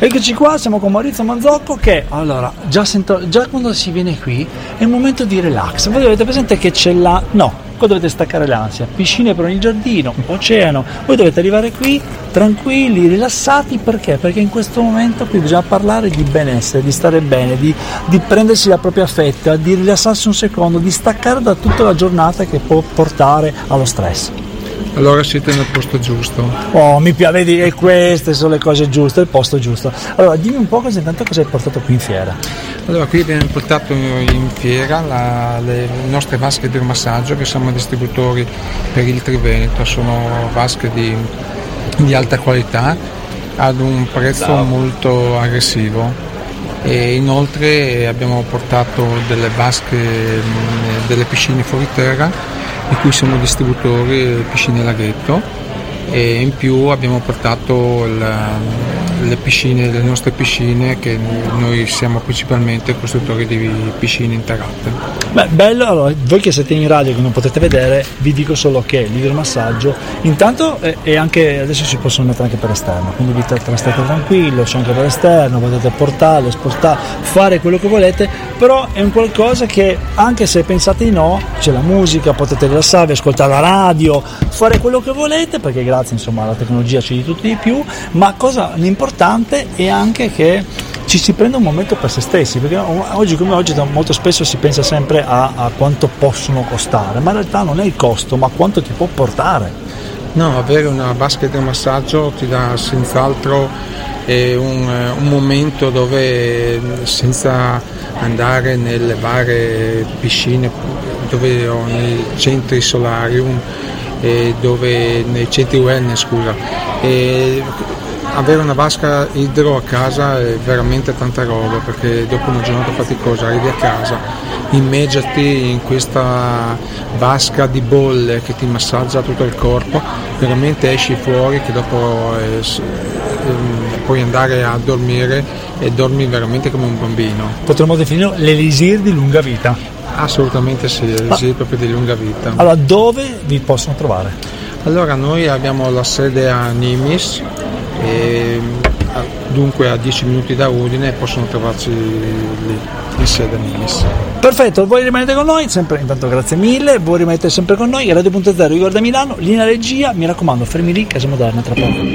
Eccoci qua, siamo con Maurizio Manzocco che allora già, sento, già quando si viene qui è un momento di relax. Voi avete presente che c'è la. No, qua dovete staccare l'ansia. Piscine per ogni giardino, oceano. Voi dovete arrivare qui tranquilli, rilassati perché? Perché in questo momento qui bisogna parlare di benessere, di stare bene, di, di prendersi la propria fetta, di rilassarsi un secondo, di staccare da tutta la giornata che può portare allo stress. Allora siete nel posto giusto. Oh, mi piace, vedi, e queste sono le cose giuste, il posto giusto. Allora, dimmi un po' cosa intanto cosa hai portato qui in fiera. Allora, qui abbiamo portato in fiera la, le nostre vasche di massaggio che siamo distributori per il Triveneto, sono vasche di, di alta qualità ad un prezzo no. molto aggressivo e inoltre abbiamo portato delle vasche delle piscine fuori terra di cui siamo distributori piscine laghetto e in più abbiamo portato la, le, piscine, le nostre piscine che noi siamo principalmente costruttori di piscine interrate. Beh, bello, allora, voi che siete in radio che non potete vedere, vi dico solo che l'idromassaggio intanto è, è anche adesso si possono mettere anche per esterno, quindi vi state tranquillo, c'è anche per esterno, potete portarlo, spostare, fare quello che volete, però è un qualcosa che anche se pensate di no, c'è la musica, potete rilassarvi, ascoltare la radio, fare quello che volete perché grazie grazie insomma, alla tecnologia c'è di tutto di più, ma cosa l'importante è anche che ci si prenda un momento per se stessi, perché oggi come oggi molto spesso si pensa sempre a, a quanto possono costare, ma in realtà non è il costo, ma quanto ti può portare. No, avere una basket di massaggio ti dà senz'altro eh, un, un, momento dove senza andare nelle varie piscine, dove ho nei centri solarium, eh, dove, nei centri wellness scusa. E avere una vasca idro a casa è veramente tanta roba perché dopo una giornata faticosa arrivi a casa, immagati in questa vasca di bolle che ti massaggia tutto il corpo, veramente esci fuori che dopo eh, eh, puoi andare a dormire e dormi veramente come un bambino. Potremmo definire l'elisir di lunga vita. Assolutamente sì, sì, proprio di lunga vita. Allora, dove vi possono trovare? Allora, noi abbiamo la sede a Nimis, e, dunque a 10 minuti da Udine possono trovarci lì, in sede a Nimis. Perfetto, voi rimanete con noi, sempre, intanto grazie mille, voi rimanete sempre con noi, Radio.0 riguarda Milano, linea regia, mi raccomando, fermi lì, Casa Moderna tra poco.